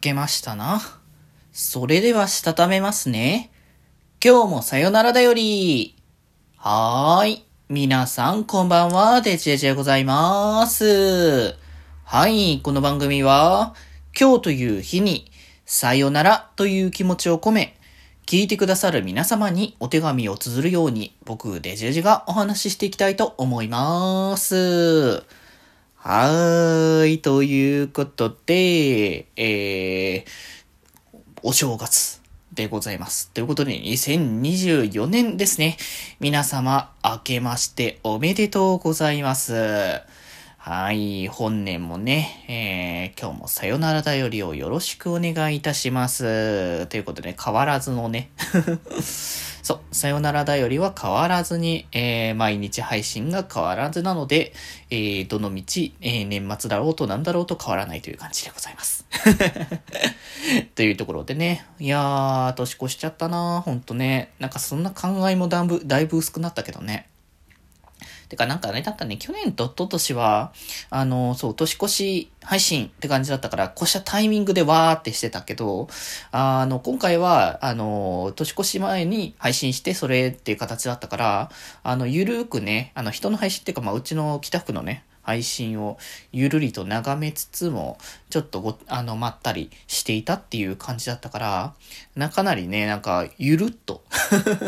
けましたな。それではしたためますね。今日もさよならだより。はーい。皆さんこんばんは、デジェジェございます。はい、この番組は、今日という日に、さよならという気持ちを込め、聞いてくださる皆様にお手紙を綴るように、僕、デジェジェがお話ししていきたいと思います。はーい。ということで、えー、お正月でございます。ということで、2024年ですね。皆様、明けましておめでとうございます。はい。本年もね、えー、今日もさよならだよりをよろしくお願いいたします。ということで、変わらずのねそう、さよならだよりは変わらずに、えー、毎日配信が変わらずなので、えー、どの道、えー、年末だろうとなんだろうと変わらないという感じでございます。というところでね、いやー、年越しちゃったなほんとね。なんかそんな考えもだいぶ、だいぶ薄くなったけどね。てかなんかあれだったね、去年と一昨年は、あの、そう、年越し配信って感じだったから、こうしたタイミングでわーってしてたけど、あの、今回は、あの、年越し前に配信して、それっていう形だったから、あの、ゆるーくね、あの、人の配信っていうか、まあ、うちの北区のね、配信をゆるりと眺めつつも、ちょっとご、あの、まったりしていたっていう感じだったから、な、かなりね、なんか、ゆるっと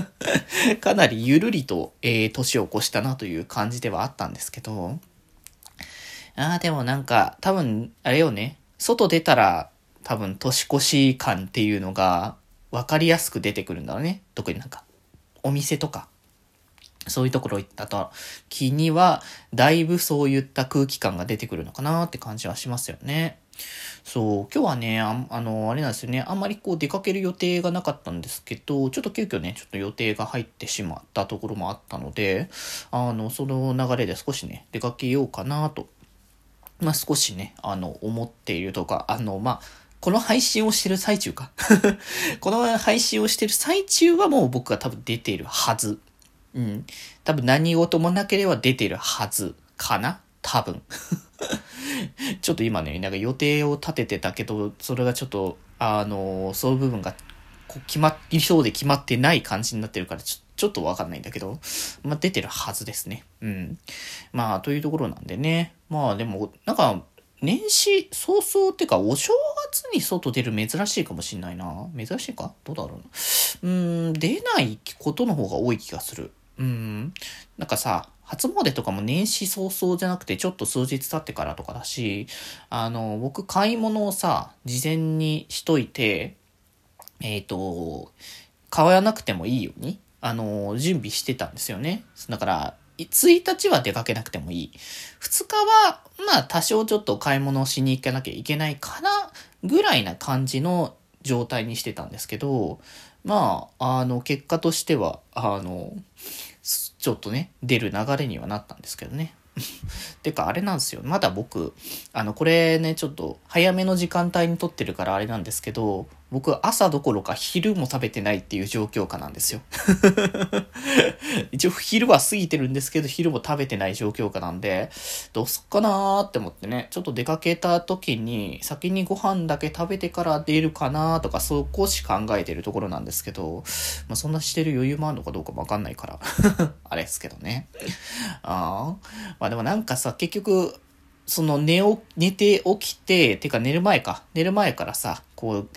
かなりゆるりと、えー、年を越したなという感じではあったんですけど、ああ、でもなんか、多分、あれよね、外出たら、多分年越し感っていうのが、わかりやすく出てくるんだろうね。特になんか、お店とか、そういうところ行ったと気には、だいぶそういった空気感が出てくるのかなって感じはしますよね。そう、今日はね、ああの、あれなんですよね、あんまりこう出かける予定がなかったんですけど、ちょっと急遽ね、ちょっと予定が入ってしまったところもあったので、あの、その流れで少しね、出かけようかなと、まあ、少しね、あの、思っているとか、あの、まあ、この配信をしてる最中か。この配信をしてる最中はもう僕が多分出ているはず。うん。多分何事もなければ出てるはずかな多分。ちょっと今ね、なんか予定を立ててたけど、それがちょっと、あの、その部分が決まりそうで決まってない感じになってるから、ちょちょっとわかんないんだけど、まあ、出てるはずですね。うん。まあ、というところなんでね。まあ、でも、なんか、年始早々ってか、お正月に外出る珍しいかもしんないな。珍しいか？どうだろうな。うん、出ないことの方が多い気がする。うん。なんかさ、初詣とかも年始早々じゃなくてちょっと数日経ってからとかだし、あの、僕買い物をさ、事前にしといて、えっ、ー、と、買わなくてもいいように、あの、準備してたんですよね。だから、1日は出かけなくてもいい。2日は、まあ多少ちょっと買い物をしに行かなきゃいけないかな、ぐらいな感じの状態にしてたんですけど、まあ、あの、結果としては、あの、ちょっとね、出る流れにはなったんですけどね。てか、あれなんですよ。まだ僕、あの、これね、ちょっと早めの時間帯に撮ってるからあれなんですけど、僕朝どころか昼も食べてないっていう状況下なんですよ。一応昼は過ぎてるんですけど、昼も食べてない状況下なんで、どうすっかなーって思ってね、ちょっと出かけた時に先にご飯だけ食べてから出るかなーとか、そこし考えてるところなんですけど、まあ、そんなしてる余裕もあるのかどうかもわかんないから、あれですけどね。ああ。まあでもなんかさ、結局、その寝お、寝て起きて、てか寝る前か。寝る前からさ、こう、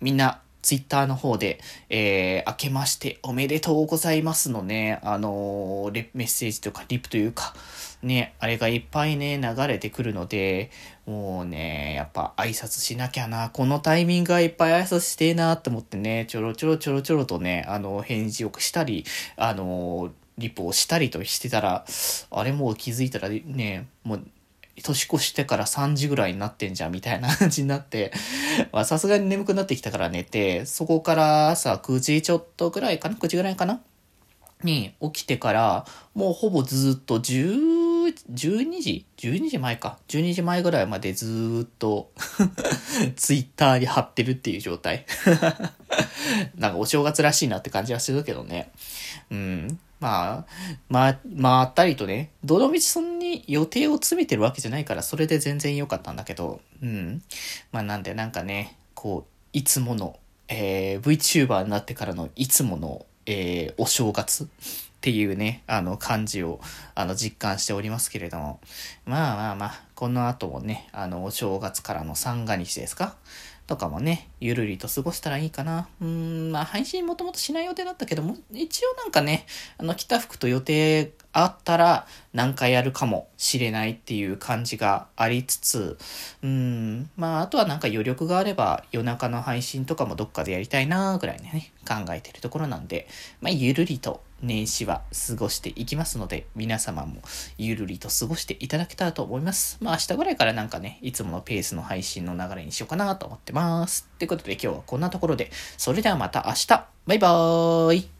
みんな、ツイッターの方で、えー、明けましておめでとうございますのね、あのー、メッセージとかリプというか、ね、あれがいっぱいね、流れてくるので、もうね、やっぱ挨拶しなきゃな、このタイミングがいっぱい挨拶してえなって思ってね、ちょろちょろちょろちょろとね、あの、返事をしたり、あの、リプをしたりとしてたら、あれもう気づいたらね、もう年越してから3時ぐらいになってんじゃんみたいな感じになって、まあさすがに眠くなってきたから寝て、そこから朝9時ちょっとぐらいかな ?9 時ぐらいかな？に起きてから、もうほぼずっと10、12時 ?12 時前か。12時前ぐらいまでずっと ツイッターに貼ってるっていう状態 なんかお正月らしいなって感じはするけどね。うん。まあ、まあ、まったりとね、どのみちそんに予定を詰めてるわけじゃないから、それで全然良かったんだけど、うん。まあなんでなんかね、こう、いつもの、えー、VTuber になってからのいつもの、えー、お正月っていうね、あの感じを、あの実感しておりますけれども。まあまあまあ、この後もね、あの、お正月からの三が日ですか？とかもね、ゆるりと過ごしたらいいかな。うーん、まあ配信もともとしない予定だったけども、一応なんかね、あの、北福と予定あったら何回やるかもしれないっていう感じがありつつ、うん、まああとはなんか余力があれば夜中の配信とかもどっかでやりたいなぐらいね、考えてるところなんで、まあゆるりと年始は過ごしていきますので、皆様もゆるりと過ごしていただけたらと思います。まあ明日ぐらいからなんかね、いつものペースの配信の流れにしようかなと思ってます。ってことで今日はこんなところで、それではまた明日バイバーイ